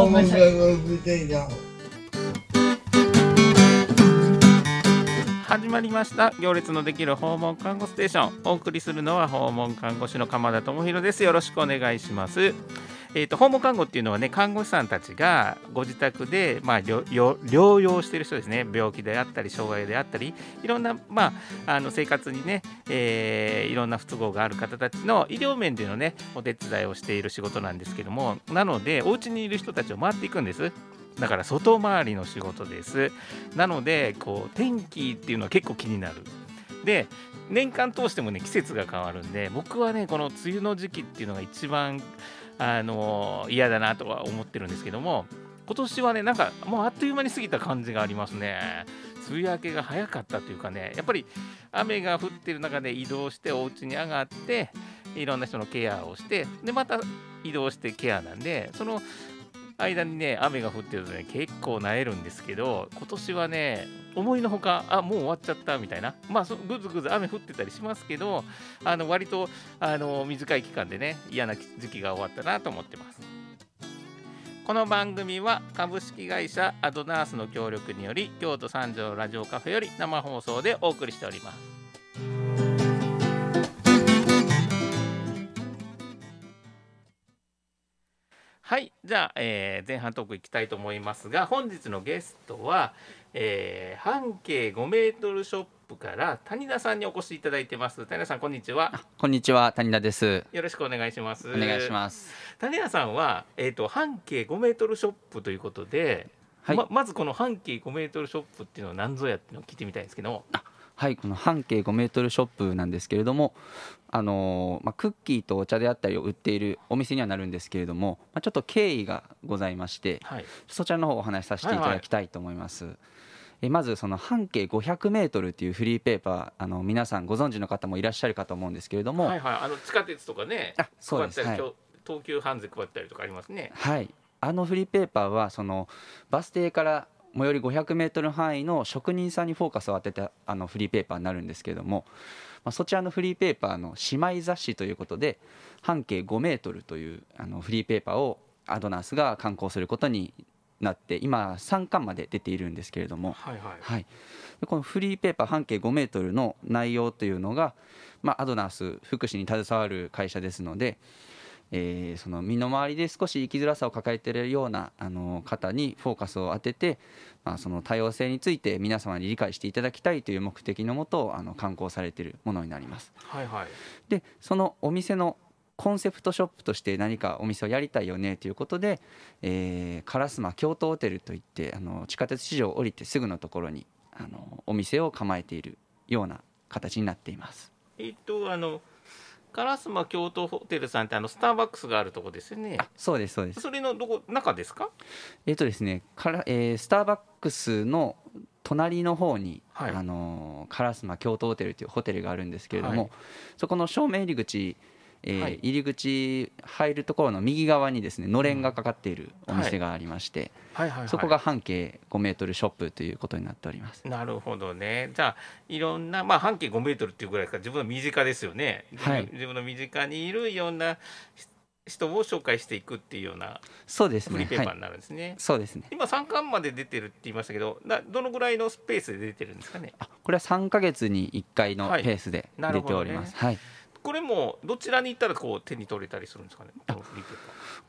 訪問看護ステーション始まりました。行列のできる訪問看護ステーション。お送りするのは訪問看護師の鎌田智博です。よろしくお願いします。えーと、訪問看護っていうのはね看護師さんたちがご自宅で、まあ、療養してる人ですね。病気であったり障害であったりいろんな、まあ、あの生活にね、えー、いろんな不都合がある方たちの医療面でのねお手伝いをしている仕事なんですけどもなのでお家にいる人たちを回っていくんです。だから外回りの仕事です。なのでこう天気っていうのは結構気になる。で年間通してもね季節が変わるんで僕はねこの梅雨の時期っていうのが一番あの嫌だなとは思ってるんですけども今年はねなんかもうあっという間に過ぎた感じがありますね。梅雨明けが早かったというかねやっぱり雨が降ってる中で移動してお家に上がっていろんな人のケアをしてでまた移動してケアなんでその間にね、雨が降ってるとね、結構なえるんですけど、今年はね、思いのほか、あ、もう終わっちゃったみたいな、まあ、ぐずぐず雨降ってたりしますけど、あの割とあの短い期間でね、嫌な時期が終わったなと思ってます。この番組は株式会社アドナースの協力により京都三条ラジオカフェより生放送でお送りしております。はいじゃあ、えー、前半トークいきたいと思いますが本日のゲストは、えー、半径5メートルショップから谷田さんにお越しいただいてます。谷田さんこんにちは。こんにちは。谷田です。よろしくお願いします。お願いします。谷田さんはえっ、ー、と半径5メートルショップということで、はい、ままずこの半径5メートルショップっていうのは何ぞやっていうのを聞いてみたいんですけどはいこの半径5メートルショップなんですけれどもあのまあ、クッキーとお茶であったりを売っているお店にはなるんですけれども、まあ、ちょっと経緯がございまして、はい、そちらの方をお話しさせていただきたいと思います。はいはいえまずその半径500メートルっていうフリーペーパーあの皆さんご存知の方もいらっしゃるかと思うんですけれども、はいはい、あの地下鉄とかねあそうです、はい、東急ハンズ配ったりとかありますね。はい。あのフリーペーパーはそのバス停から最寄り500メートル範囲の職人さんにフォーカスを当てたあのフリーペーパーになるんですけれども、まあ、そちらのフリーペーパーの姉妹雑誌ということで半径5メートルというあのフリーペーパーをアドナースが刊行することになって今3巻まで出ているんですけれども、はいはい。はい、このフリーペーパー半径5メートルの内容というのが、まあ、アドナース福祉に携わる会社ですので、えー、その身の回りで少し生きづらさを抱えているようなあの方にフォーカスを当てて、まあ、その多様性について皆様に理解していただきたいという目的のもとあの刊行されているものになります。はいはい、でそのお店のコンセプトショップとして何かお店をやりたいよねということで、えー、烏丸京都ホテルといってあの地下鉄市場を降りてすぐのところにあのお店を構えているような形になっています。えっとあの烏丸京都ホテルさんってあのスターバックスがあるとこですよね。そうですそうです。それのどこ中ですか？えっ、ー、とですね、から、えー、スターバックスの隣の方に、はい、あの烏丸京都ホテルというホテルがあるんですけれども、はい、そこの正面入り口え入り口入るところの右側にですねのれんがかかっているお店がありまして、そこが半径5メートルショップということになっております。なるほどね。じゃあいろんな、まあ、半径5メートルっていうぐらいか自分の身近ですよね、はい、自分の身近にいるいろんな人を紹介していくっていうようなそうですね。フリーペーパーになるんですね。はい、そうですね。今3巻まで出てるって言いましたけどなどのぐらいのスペースで出てるんですかね？あこれは3か月に1回のペースで出ております。はい、ね。はいこれもどちらに行ったらこう手に取れたりするんですかね？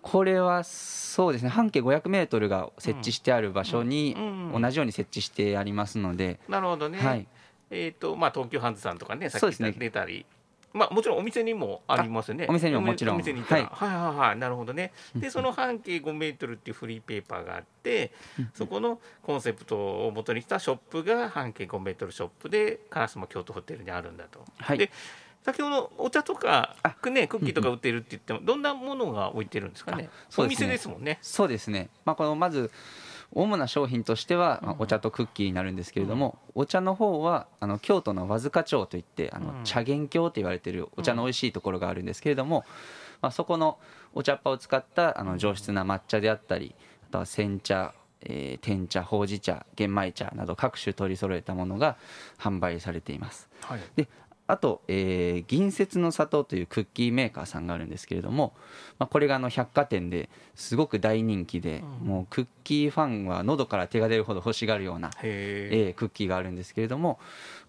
これはそうですね。半径500メートルが設置してある場所に同じように設置してありますので、なるほどね、はい、えっ、ー、とまあ東急ハンズさんとかねさっき出たり、まあ、もちろんお店にもありますよね。お店にももちろん。お店にはい、はいはいはいなるほどね。でその半径5メートルっていうフリーペーパーがあって、そこのコンセプトを元にしたショップが半径5メートルショップで烏丸京都ホテルにあるんだと。はい、で先ほどお茶とかねクッキーとか売ってるって言ってもどんなものが置いてるんですかね？お店ですもんね。そうですね。まあこのまず主な商品としては、まあ、お茶とクッキーになるんですけれども、お茶の方はあの京都の和塚町といってあの茶元郷と言われているお茶の美味しいところがあるんですけれども、まあ、そこのお茶っ葉を使ったあの上質な抹茶であったりあとは煎茶えー、天茶ほうじ茶玄米茶など各種取り揃えたものが販売されています、はい、であと、えー銀節の里というクッキーメーカーさんがあるんですけれども、まあ、これがあの百貨店ですごく大人気で、うん。もうクッキーファンは喉から手が出るほど欲しがるような、へええークッキーがあるんですけれども、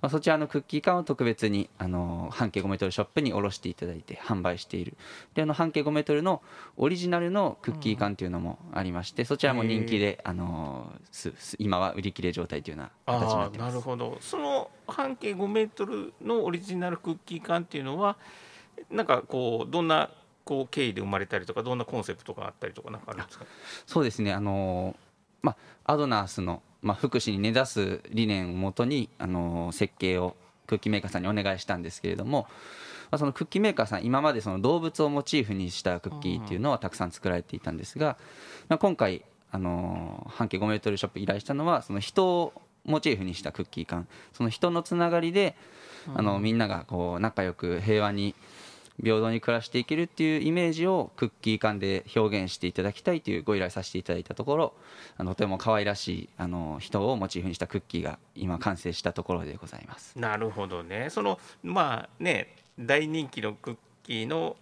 まあ、そちらのクッキー缶を特別にあの半径5メートルショップに卸していただいて販売している。であの半径5メートルのオリジナルのクッキー缶というのもありまして、そちらも人気であのすす今は売り切れ状態というような形になっています。なるほど。その半径5メートルのオリジナルクッキー缶っていうのはなんかこうどんなこう経緯で生まれたりとかどんなコンセプトがあったりとかなんかあるんですか？そうですね。あのまあアドナースの、まあ、福祉に根ざす理念をもとにあの設計をクッキーメーカーさんにお願いしたんですけれども、まあ、そのクッキーメーカーさん今までその動物をモチーフにしたクッキーっていうのはたくさん作られていたんですが、まあ、今回あの半径5メートルショップ依頼したのはその人をモチーフにしたクッキー缶。その人のつながりであのみんながこう仲良く平和に平等に暮らしていけるっていうイメージをクッキー缶で表現していただきたいというご依頼させていただいたところあのとても可愛らしいあの人をモチーフにしたクッキーが今完成したところでございます。なるほどね。そのまあね大人気のクッキーの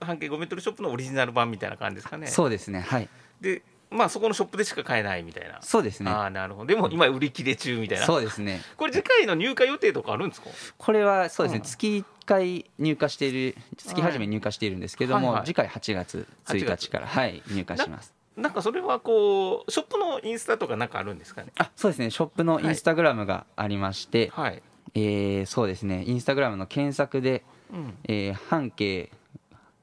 半径5メートルショップのオリジナル版みたいな感じですかね。そうですね。はい。でまあそこのショップでしか買えないみたいな。そうですね。ああなるほど。でも今売り切れ中みたいな。そうですね。これ次回の入荷予定とかあるんですか？これはそうですね、うん。月1回入荷している月初めに入荷しているんですけども、はい。はい次回8月1日から、はい、入荷します。なんかそれはこうショップのインスタとかなんかあるんですかね？あそうですね。ショップのインスタグラムがありまして、はい、えーそうですね。インスタグラムの検索で、うん。えー半径、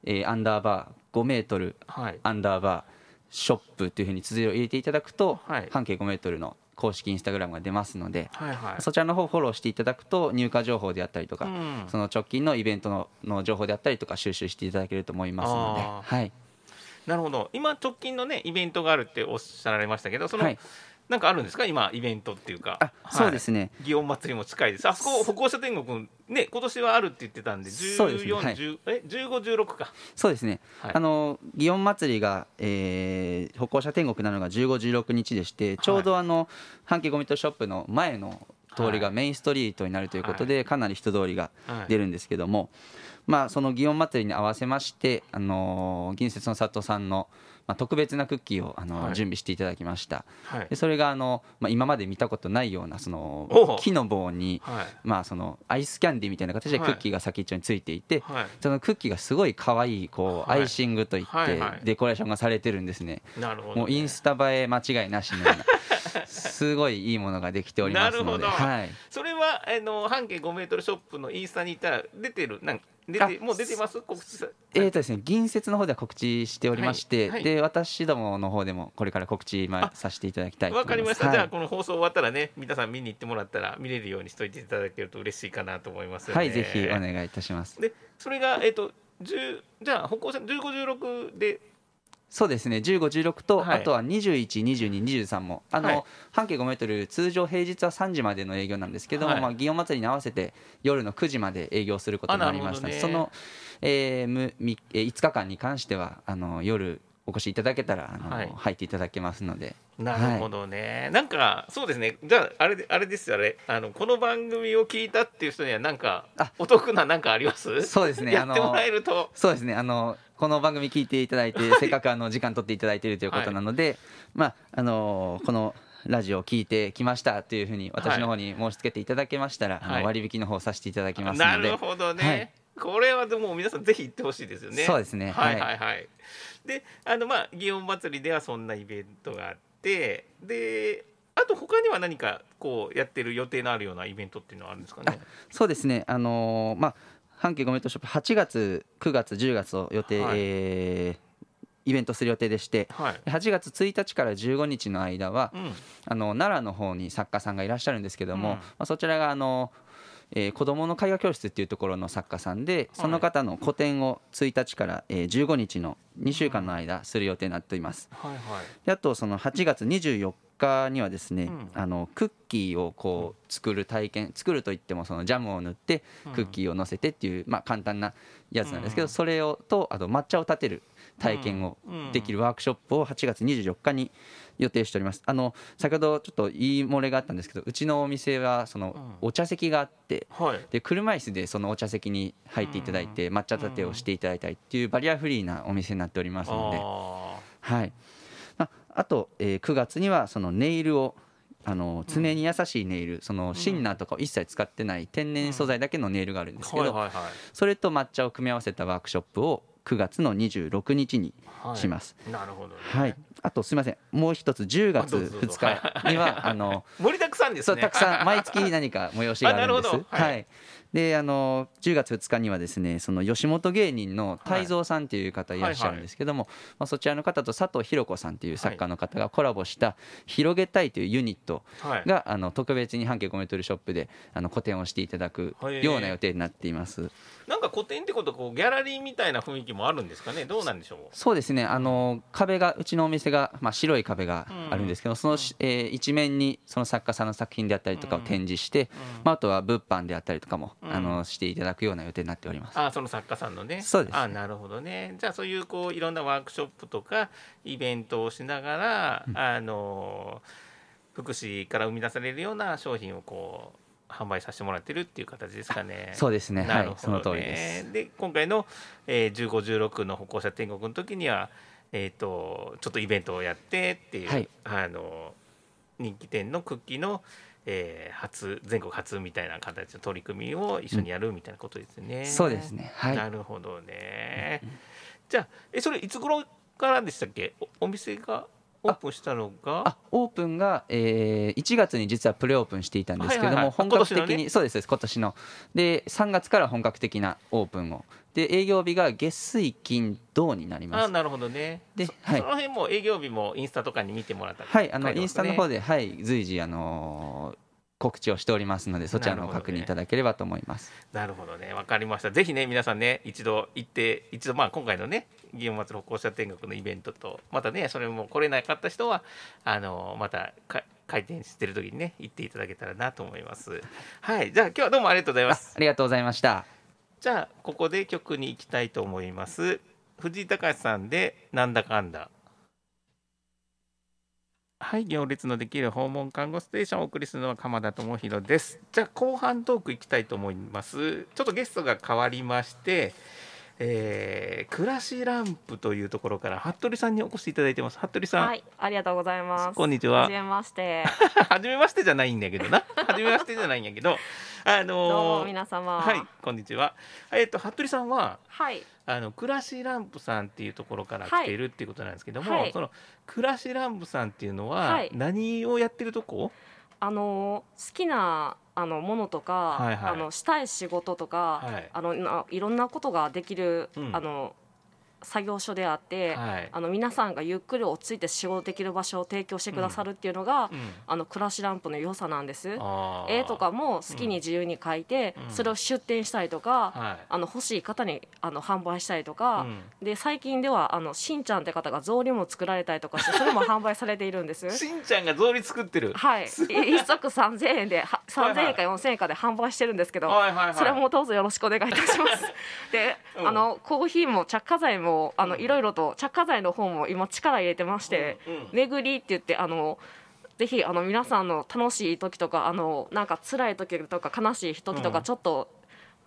えーアンダーバー5メートルはい、アンダーバーショップというふうに綴りを入れていただくと、はい。半径5メートルの公式インスタグラムが出ますので、はいはい。そちらの方をフォローしていただくと入荷情報であったりとか、うん。その直近のイベントのの情報であったりとか収集していただけると思いますので、はい、なるほど。今直近のねイベントがあるっておっしゃられましたけどその、はいなんかあるんですか？今イベントっていうか。あそうですね、祇園祭りも近いです。あそこ歩行者天国ね今年はあるって言ってたんでそうですね。14、はい。10え1516か。そうですね、はい。あの祇園祭りが、えー歩行者天国なのが15、16日でして、ちょうどあの半径ゴミとショップの前の通りがメインストリートになるということで、かなり人通りがはい。出るんですけども、まあ、その祇園祭りに合わせまして、あの銀節の里さんの、まあ、特別なクッキーをあの、はい。準備していただきました。はい。でそれがあの、まあ、今まで見たことないようなその木の棒に、はい。まあ、そのアイスキャンディーみたいな形でクッキーが先っちょについていて、はい。そのクッキーがすごい可愛いこうはい。アイシングといってデコレーションがされてるんですね。なるほどね、もうインスタ映え間違いなしのような すごいいいものができておりますので、なるほど。はい、それはあの半径5メートルショップのインスタにいたら出てるなん出てあもう出てます？告知さえーとですね、銀節の方では告知しておりまして、はい。はい。で私どもの方でもこれから告知まあさせていただきたいとわ。かりました、じゃあはいこの放送終わったらね皆さん見に行ってもらったら見れるようにしといていただけると嬉しいかなと思いますはい、ぜひお願いいたします。でそれがえっ、と10じゃあ歩行者1516でそうですね、15、16と、はい。あとは21、22、23も、あの、はい。半径5メートル、通常平日は3時までの営業なんですけども、はい。まあ、祇園祭りに合わせて夜の9時まで営業することになりました。ね。その、えーむみえー5日間に関しては、あの夜お越しいただけたら、あのはい。入っていただけますので、なるほどね、なんかそうですね。じゃああれであれですよ。あれあのこの番組を聞いたっていう人にはなんかあ。お得ななんかあります？そうですね、やってもらえると。そうですね。あのこの番組聞いていただいて、せっかくあの時間取っていただいているということなので、まああのこのラジオを聞いてきましたというふうに私の方に申し付けていただけましたら、あのはい。割引の方させていただきますなので、るほどね、はい。これはでも皆さんぜひ行ってほしいですよね。そうですね。はいははいはい、であのまあ祇園祭りではそんなイベントがあってであと他には何かこうやってる予定のあるようなイベントっていうのはあるんですかね？そうですね、あのーまあ、半径5メートルショップ、8月、9月、10月を予定、はい。えーイベントする予定でして、はい。8月1日から15日の間は、うん。あの奈良の方に作家さんがいらっしゃるんですけども、うん。まあ、そちらがあの、えー子どもの絵画教室っていうところの作家さんでその方の個展を1日から、えー15日の2週間の間する予定になっています。はいはい。であとその8月24日にはですね、うん。あのクッキーをこう作る体験作るといってもそのジャムを塗ってクッキーを乗せてっていう、まあ、簡単なやつなんですけど、うん。それをとあと抹茶を立てる体験をできるワークショップを8月24日に予定しております。あの先ほどちょっと言い漏れがあったんですけどうちのお店はそのうん。お茶席があってはい。で車椅子でそのお茶席に入っていただいて抹茶立てをしていただいたりっていうバリアフリーなお店になっておりますので。あはい、ああと、えー9月にはそのネイルをあの爪に優しいネイル、そのシンナーとかを一切使ってない天然素材だけのネイルがあるんですけど、それと抹茶を組み合わせたワークショップを9月の26日にはいします。なるほどね。はい、あとすみません。もう一つ10月あどうぞどうぞ。2日には あの盛りだくさんですね。たくさん毎月何か催しがあるんです。はい。はい。であの10月2日にはですねその吉本芸人の泰造さんっていう方いらっしゃるんですけども、まあ、そちらの方と佐藤弘子さんっていう作家の方がコラボした「広げたい」というユニットはい。があの特別に半径5メートルショップであの個展をしていただくような予定になっています。なんか古典ってことはこうギャラリーみたいな雰囲気もあるんですかね？どうなんでしょう？そうですね。あの壁がうちのお店が、まあ、白い壁があるんですけど、そのし、えー一面にその作家さんの作品であったりとかを展示して、まあ、あとは物販であったりとかも、うん。あのしていただくような予定になっております。あその作家さんのね。そうです。あなるほどね。じゃあそういうこういろんなワークショップとかイベントをしながら、あの福祉から生み出されるような商品をこう販売させてもらってるっていう形ですかね。そうですねなるほどねはいその通りです。で今回の、えー、1516の歩行者天国の時には、えー、とちょっとイベントをやってっていう、はいあの人気店のクッキーの、えー初全国初みたいな形の取り組みを一緒にやるみたいなことですね。そうですねはいなるほどね。じゃあえそれいつ頃からでしたっけ？おお店がオープンしたのが？あオープンが、えー1月に実はプレオープンしていたんですけども、はいはいはい。本格的に、ね。そうです今年の。で3月から本格的なオープンを。で営業日が月水金土になります。あなるほどね。そではい。その辺も営業日もインスタとかに見てもらったりはいあのインスタの方でで、はい、随時あのー告知をしておりますのでそちらの確認いただければと思います、なるほどね。わかりました。ぜひね皆さんね一度行って一度まあ今回のね祇園祭歩行者天国のイベントとまたねそれも来れなかった人はあのまたか開店してる時にね行っていただけたらなと思います。はい。じゃあ今日はどうもありがとうございまあすありがとうございました。じゃあここで曲に行きたいと思います。藤井隆さんでなんだかんだはい行列のできる訪問看護ステーションをお送りするのは鎌田智弘ですじゃあ後半トーク行きたいと思いますちょっとゲストが変わりましてえー、暮らしランプというところから服部さんにお越しいただいてます服部さん、はい、ありがとうございます。こんにちははじめまして。はじめましてじゃないんだけどなはじめましてじゃないんやけど あのーどうも皆様。はいこんにちはえっ、と服部さんははい。あの暮らしランプさんっていうところから来ているっていうことなんですけども、はい。その暮らしランプさんっていうのははい。何をやってるとこ、あの好きなあのものとか、はいはい。あのしたい仕事とか、はい。あのないろんなことができる、うん。あの作業所であって、はい。あの皆さんがゆっくり落ち着いて仕事できる場所を提供してくださるっていうのが、うん。あの暮らしランプの良さなんです。絵とかも好きに自由に描いて、うん。それを出展したりとか、はい。あの欲しい方にあの販売したりとか、うん。で最近ではあのしんちゃんって方が草履も作られたりとかしてそれも販売されているんです。しんちゃんが草履作ってる。はい、一足三千円では三千円か四千円かで販売してるんですけど、はいはいはい。それもどうぞよろしくお願いいたします。で、うん。あのコーヒーも着火剤もあのうん。いろいろと着火剤の方も今力入れてまして、巡りって言ってあの。ぜひあの皆さんの楽しい時とかあのなんか辛い時とか悲しい時とうん。かちょっと、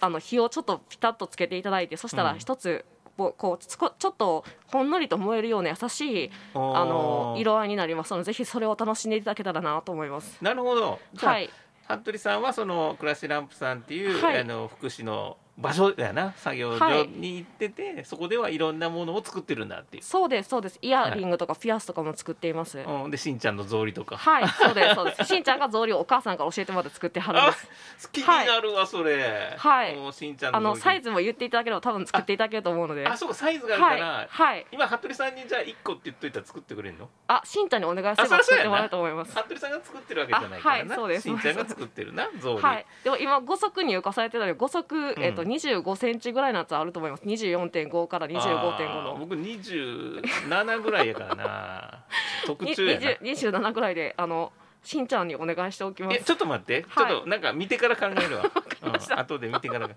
あの火をちょっとピタッとつけていただいてそしたらうん。一つこうちょっとほんのりと燃えるような優しいあのー色合いになりますのでぜひそれを楽しんでいただけたらなと思います。なるほど。はい、服部さんはその暮らしランプさんっていう、はい。あの福祉の場所やな作業所に行ってて、そこではいろんなものを作ってるんだっていう、そうですそうです。イヤリングとかピアスとかも作っています。はい、うん、でしんちゃんの草履とか。そうですそうです。しんちゃんが草履をお母さんから教えてもらって作ってはるんあです。気になるわ、それ。はい。もうしんちゃんのあのサイズも言っていただければ多分作っていただけると思うので。あそうかサイズがあるかはいら、はい。今服部さんにじゃあ1個って言っといたら作ってくれるの？あしんちゃんにお願いすれあそりゃそうやな。ば作ってもらえると思います。服部さんが作ってるわけじゃないからな、あはいそうです。しんちゃんが作ってるな草履、はい。でも今五足に浮かされてたので五足えっ、と25センチぐらいのやつあると思います。24.5から25.5あーの僕27ぐらいやからな。特に注やな。20 27ぐらいであのしんちゃんにお願いしておきます。えちょっと待って、はい。ちょっとなんか見てから考えるわ、うん、後で見てから。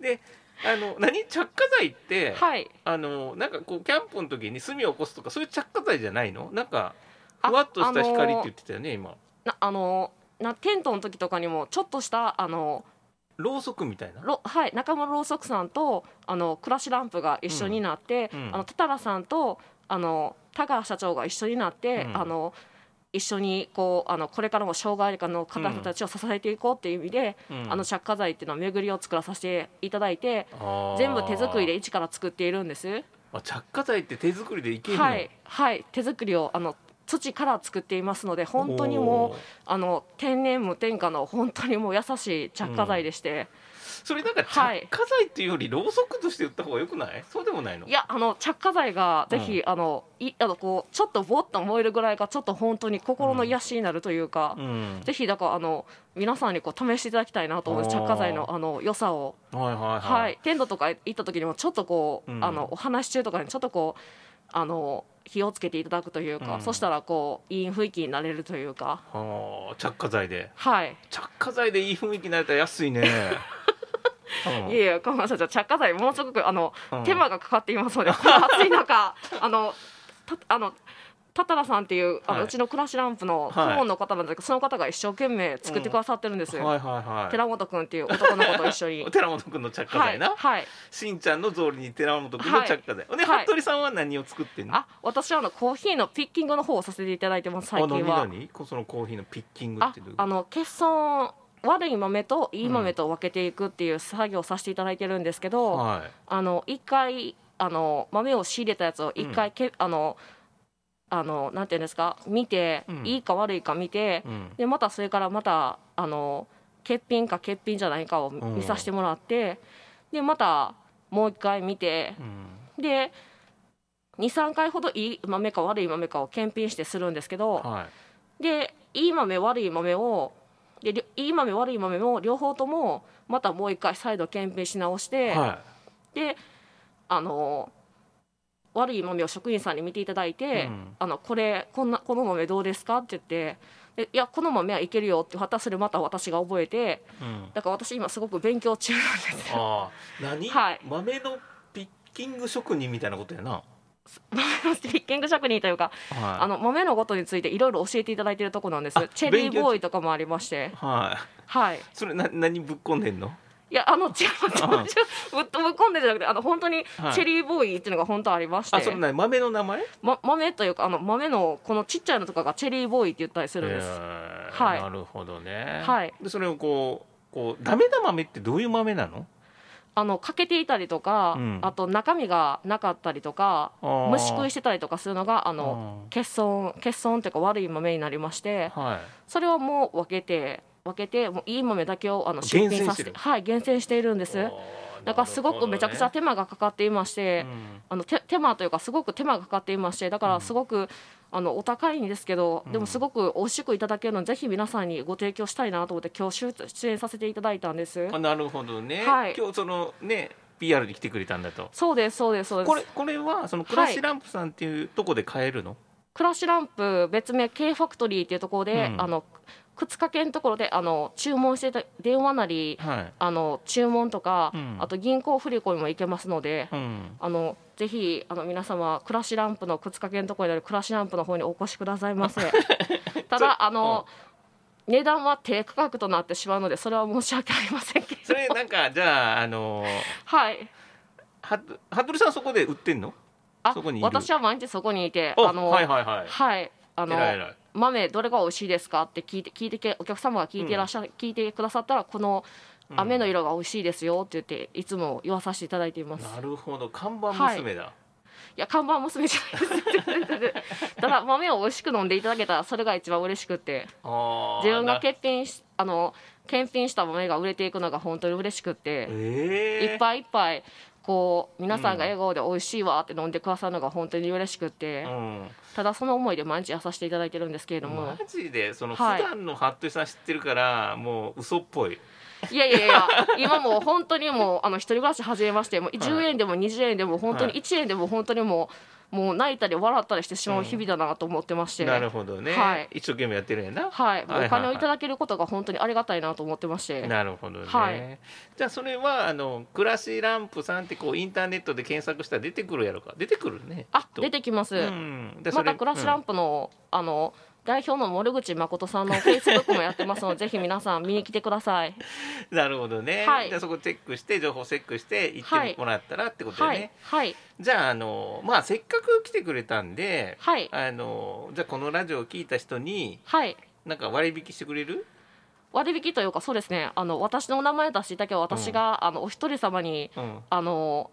であの何？着火剤って、はい。あのなんかこうキャンプの時に炭を起こすとかそういう着火剤じゃないの？なんかあふわっとした光って言ってたよね今。なあのなテントの時とかにもちょっとしたあのろうそくみたいな？ろはい中村ろうそくさんとあの暮らしランプが一緒になって、うん。うんあのタタラさんとあの田川社長が一緒になって、うん。あの一緒にこうあのこれからも障害者の方たちを支えていこうっていう意味で、うん。あの着火剤っていうのは巡りを作らさせていただいて全部手作りで一から作っているんです。あ着火剤って手作りでいけるの？はいはい手作りをあの土から作っていますので本当にもうあの天然無添加の本当にもう優しい着火剤でして、それなんか着はい火剤っていうよりろうそくとして売った方がよくないそうでもないのいやあの着火剤がぜひ、あのいあのこうちょっとぼっと燃えるぐらいがちょっと本当に心の癒しになるというか、うんぜひだからあの皆さんにこう試していただきたいなと思います着火剤のあの良さを、はいはいはい、はい、テントとか行った時にもちょっとこう、うんあのお話し中とかにちょっとこうあの火をつけていただくというか、うん。そしたらこういい雰囲気になれるというか。はあ着火剤で。はい。着火剤でいい雰囲気になれたら安いね、うんいえいえ、川村社長、着火剤ものすごくあの、うん。手間がかかっていますので、この暑い中、あの、たあの。タタラさんっていうあの、はい。うちの暮らしランプのはい。顧問の方なんですけど、その方が一生懸命作ってくださってるんですよ。寺本君っていう男の子と一緒に。寺本君の着火はい、剤な、はい、しんちゃんの草履に寺本君の着火剤、で、はい。服部さんは何を作ってんの？あ、私はあのコーヒーのピッキングの方をさせていただいてます。最近は。そのコーヒーのピッキングあってどういう、あの欠損悪い豆といい豆と分けていくっていう作業をさせていただいてるんですけど、はい。あの一回あの豆を仕入れたやつを一回け、あのあのなんていうんですか見て、うん。いいか悪いか見て、うん。でまたそれからまたあの欠品か欠品じゃないかをん。見させてもらって、でまたもう一回見てうん。で23回ほどいい豆か悪い豆かを検品してするんですけど、はい。でいい豆悪い豆をでいい豆悪い豆も両方ともまたもう一回再度検品し直して、はであの悪い豆を職員さんに見ていただいて、うん。あのこれこんなこの豆どうですかって言ってでいやこの豆はいけるよってまたそれまた私が覚えてい、うん、だから私今すごく勉強中なんです。よ。ああ。何、はい。豆のピッキング職人みたいなことやな。ピッキング職人というかはい。あの豆のことについていろいろ教えていただいているところなんです。あチェリーボーイとかもありまして。はい。はい。それな何ぶっこんでんの？いやあの違う違うあぶっぶっ込んでるじゃなくてあの本当にはい。チェリーボーイっていうのが本当ありまして、あそれ何豆の名前？ま、豆というかあの豆のこのちっちゃいのとかがチェリーボーイって言ったりするんです、へー。はい。なるほどね。はい。でそれをこうこうダメな豆ってどういう豆なの？あの欠けていたりとか、うん。あと中身がなかったりとか虫食いしてたりとかするのがあの欠損欠損っていうか悪い豆になりましてはい。それをもう分けて分けてもういい豆だけをあの出厳品させてはい厳選しているんです。だからすごくめちゃくちゃ手間がかかっていまして、あの手手間というかすごく手間がかかっていましてだからすごく、あのお高いんですけど、でもすごく美味しくいただけるのでぜひ皆さんにご提供したいなと思って今日出出演させていただいたんです。あなるほどね、はい。今日そのね PR に来てくれたんだと。そうですそうですそうです。これこれはそのクラッシュランプさんっていうとこで買えるの、クラッシュランプ別名 K ファクトリーっていうところで、うん。あの靴掛けのところであの注文してた電話なりはいあの注文とか、うんあと銀行振り込みもいけますので、うんあのぜひあの皆様クラッシュランプの靴掛けのところにあるクラッシュランプの方にお越しくださいませただあの、値段は低価格となってしまうのでそれは申し訳ありませんけどそれなんかじゃああのはいは服部さんそこで売ってんのあそこにいる私は毎日そこにいてああのはいはいはいはいあの豆どれが美味しいですか？って聞いて聞いてけお客様が聞いていらっしゃ、聞いてくださったらこのうん。飴の色が美味しいですよって言っていつも言わさせていただいています。なるほど。看板娘だ、い。や看板娘じゃないですただ豆を美味しく飲んでいただけたらそれが一番嬉しくて自分がな欠品しあの検品した豆が売れていくのが本当に嬉しくて、えー、いっぱいいっぱいこう皆さんが笑顔で美味しいわって飲んでくださるのが本当に嬉しくて、うん。ただその思いで毎日やさせていただいてるんですけれども、マジでその普はい。段の服部さん知ってるから、もう嘘っぽい。いやいやいや今もう本当にもうあの一人暮らし始めましてもう10円でも20円でも本当に1円でも本当にもうもう泣いたり笑ったりしてしまう日々だなと思ってまして、なるほどね、はい。一生懸命やってるんやな。はい、お金をいただけることが本当にありがたいなと思ってまして。なるほどね、はい。じゃあそれはあの暮らしランプさんってこうインターネットで検索したら出てくるやろか。出てくるねあ出てきます、うん、まれたクラッシュランプの、あの代表の森口誠さんのフェイスブックもやってますのでぜひ皆さん見に来てください。う んなるほどね、はい。でそこチェックして情報チェックして行ってもらったらってことでね、はい。はい。じゃああのまあせっかく来てくれたんではい。あのじゃあこのラジオを聞いた人にはい。なんか割引してくれる？割引というかそうですね。あの私のお名前出していただけ私が、あのお一人様にうん。あの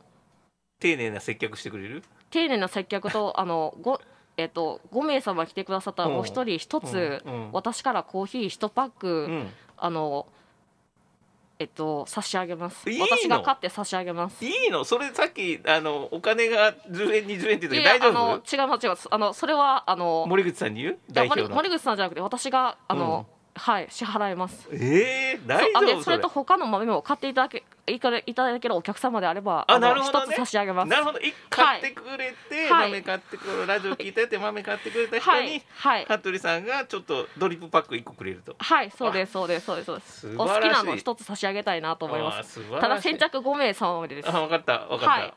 丁寧な接客してくれる？丁寧な接客とあのごえっと5名様来てくださったらうん。お一人一つ、うん。うん。私からコーヒー1パック、うん。あのえっと差し上げます。いいの？私が買って差し上げます。いいの？それさっきあのお金が10円20円って言いったけど大丈夫？違います違います。あのそれはあの森口さんに言う？代表の。森口さんじゃなくて私があの、はい支払います。えー、大丈夫？でそれ。と他の豆も買っていただけいかれいただけるお客様であればあのなるほどね。一つ差し上げます。なるほど。一買ってくれて、はい。豆買ってくるラジオ聞いたよって豆買ってくれた人に、はい。はい。服部さんがちょっとドリップパック1個くれると。はいそうですそうですそうです。そうですお好きなの一つ差し上げたいなと思います。素晴らしい。ただ先着5名様までです。あ分かった分かった、はい。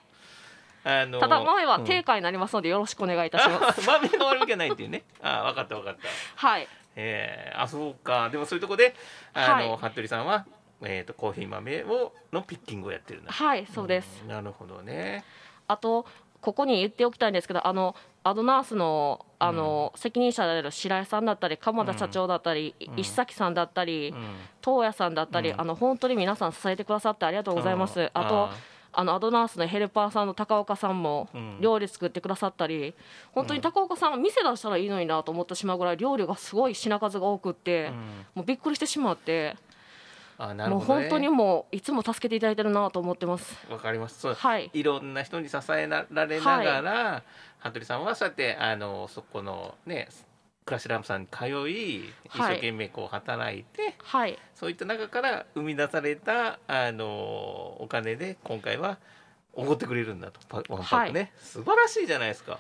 あのただ豆はうん。定価になりますのでよろしくお願いいたします、あ 豆の割引はないっていうね。あ分かった分かった。はいえー、あそうか。でもそういうとこであの、は服部さんは、えー、とコーヒー豆をのピッキングをやってるんだ。はいそうです。んなるほどね。あとここに言っておきたいんですけどあのアドナースのあの、責任者である白井さんだったり鎌田社長だったり、うん。石崎さんだったり、うん。東谷さんだったり、うん。あの本当に皆さん支えてくださってありがとうございます。あとあのアドナースのヘルパーさんの高岡さんもうん。料理作ってくださったり、本当に高岡さん店出したらいいのになと思ってしまうぐらい料理がすごい品数が多くって、うん。もうびっくりしてしまって、あなるもうほど、ね、本当にもういつも助けていただいてるなと思ってます。わかります。そうはい。いろんな人に支えられながら、服部さんはそうやってあのそこのねクラシランプさんに通い一生懸命こう働いて、はい。そういった中から生み出されたあのお金で今回はおごってくれるんだと。パワンパックね、素晴らしいじゃないですか。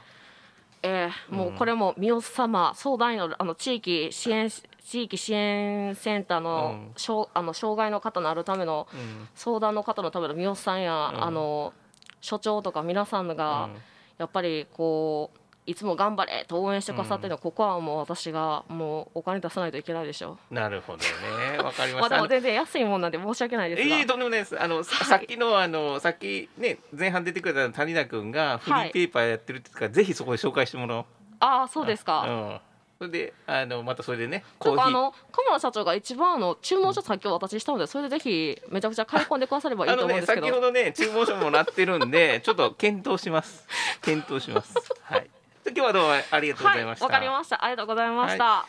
えーもうこれも三好様相談員のあの地域支援地域支援センターの,、うん。しょうあの障害の方のあるためのうん。相談の方のための三好さんや、うん。あの所長とか皆さんが、うん。やっぱりこういつも頑張れと応援してくださってるの、ここはもう私がもうお金出さないといけないでしょなるほどね わかりう。ました。まあでも全然安いもんなんで申し訳ないですが。ええとんでもないです。あの、ささっきのあのさっきね前半出てくれた谷田君がフリーペーパーやってるって言うから、ぜひそこで紹介してもらおう。ああそうですか。うん。それであのまたそれでねコーあの鎌田社長が一番あの注文書先をお渡ししたのでそれでぜひめちゃくちゃ買い込んでくださればいいと思うんですけど、先ほどね注文書もらってるんでちょっと検討します。検討します。はい。で今日はどうもありがとうごはいざいました。わかりましたありがとうございました、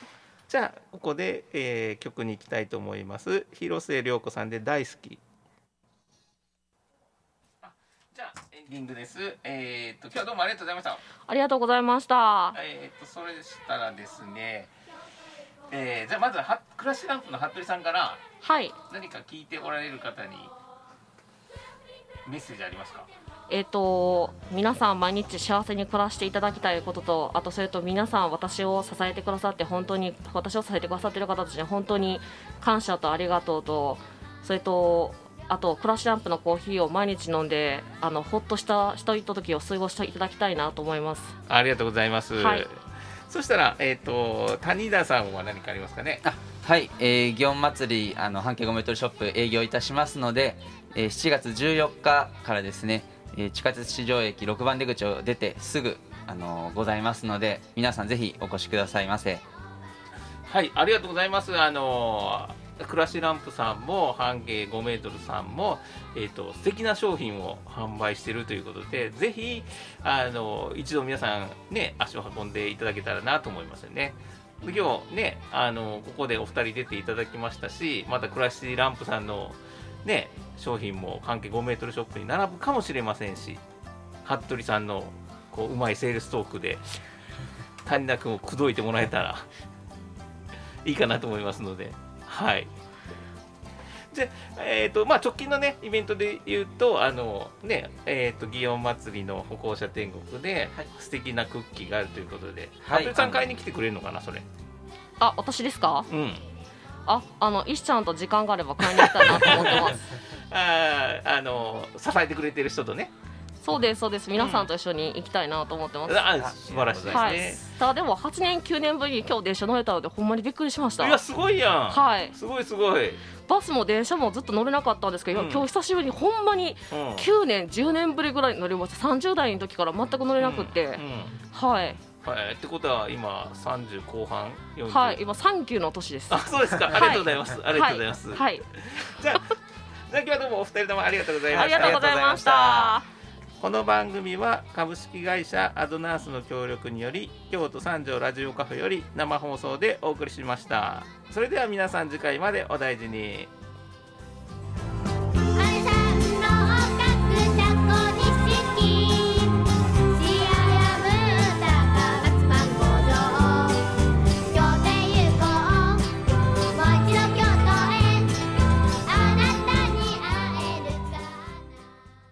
じゃあここで、えー曲に行きたいと思います。広末涼子さんで大好き。あじゃあエンディングです。えー、っと今日はどうもありがとうございました。ありがとうございましたえー、とそれでしたらですね、えーじゃあまずはクラッシュランプの服部さんからはい何か聞いておられる方にメッセージありますか？えっ、と皆さん毎日幸せに暮らしていただきたいこととあとそれと皆さん私を支えてくださって本当に私を支えてくださっている方たちに本当に感謝とありがとうとそれとあとクラッシュランプのコーヒーを毎日飲んであのほっとしたひとときを過ごしていただきたいなと思います。ありがとうございます、はい。そしたら、えー、と谷田さんは何かありますかね？あはい、えー、祇園祭りあの半径5メートルショップ営業いたしますので、えー7月14日からですね、えー地下鉄市場駅6番出口を出てすぐあのございますので皆さんぜひお越しくださいませ。はいありがとうございますあのクラシランプさんも半径5メートルさんも、えー、と素敵な商品を販売しているということでぜひあの一度皆さんね足を運んでいただけたらなと思いますよね今日ねあのここでお二人出ていただきましたしまたクラシランプさんのね商品も半径5メートルショップに並ぶかもしれませんし服部さんのこううまいセールストークで谷田君を口説いてもらえたら いいかなと思いますのではい。じゃえーとまあ、直近の、ね、イベントで言うとあの、ねえー、と祇園祭りの歩行者天国で、はい。素敵なクッキーがあるということで、はい。服部さん買いに来てくれるのかなそれ。あ私ですか？うん。ああの石ちゃんと時間があれば買いに行きたいなと思ってます あーあの支えてくれてる人とね。そうですそうです。皆さんと一緒に行きたいなと思ってます、あ素晴らしいですね、はい。ただでも8年9年ぶりに今日電車乗れたのでほんまにびっくりしました。いやすごいやん、はい。すごいすごい、バスも電車もずっと乗れなかったんですけど、うん今日久しぶりにほんまにうん。9年10年ぶりぐらいに乗りました。30代の時から全く乗れなくって、うん。うんはい。はい、ってことは今30後半40はい今3級の年です。あそうですか、ありがとうございます。ありがとうございます、はい、はい。じゃあじゃあ今日はどうもお二人ともありがとうございました。ありがとうございました。この番組は株式会社アドナースの協力により京都三条ラジオカフェより生放送でお送りしました。それでは皆さん次回までお大事に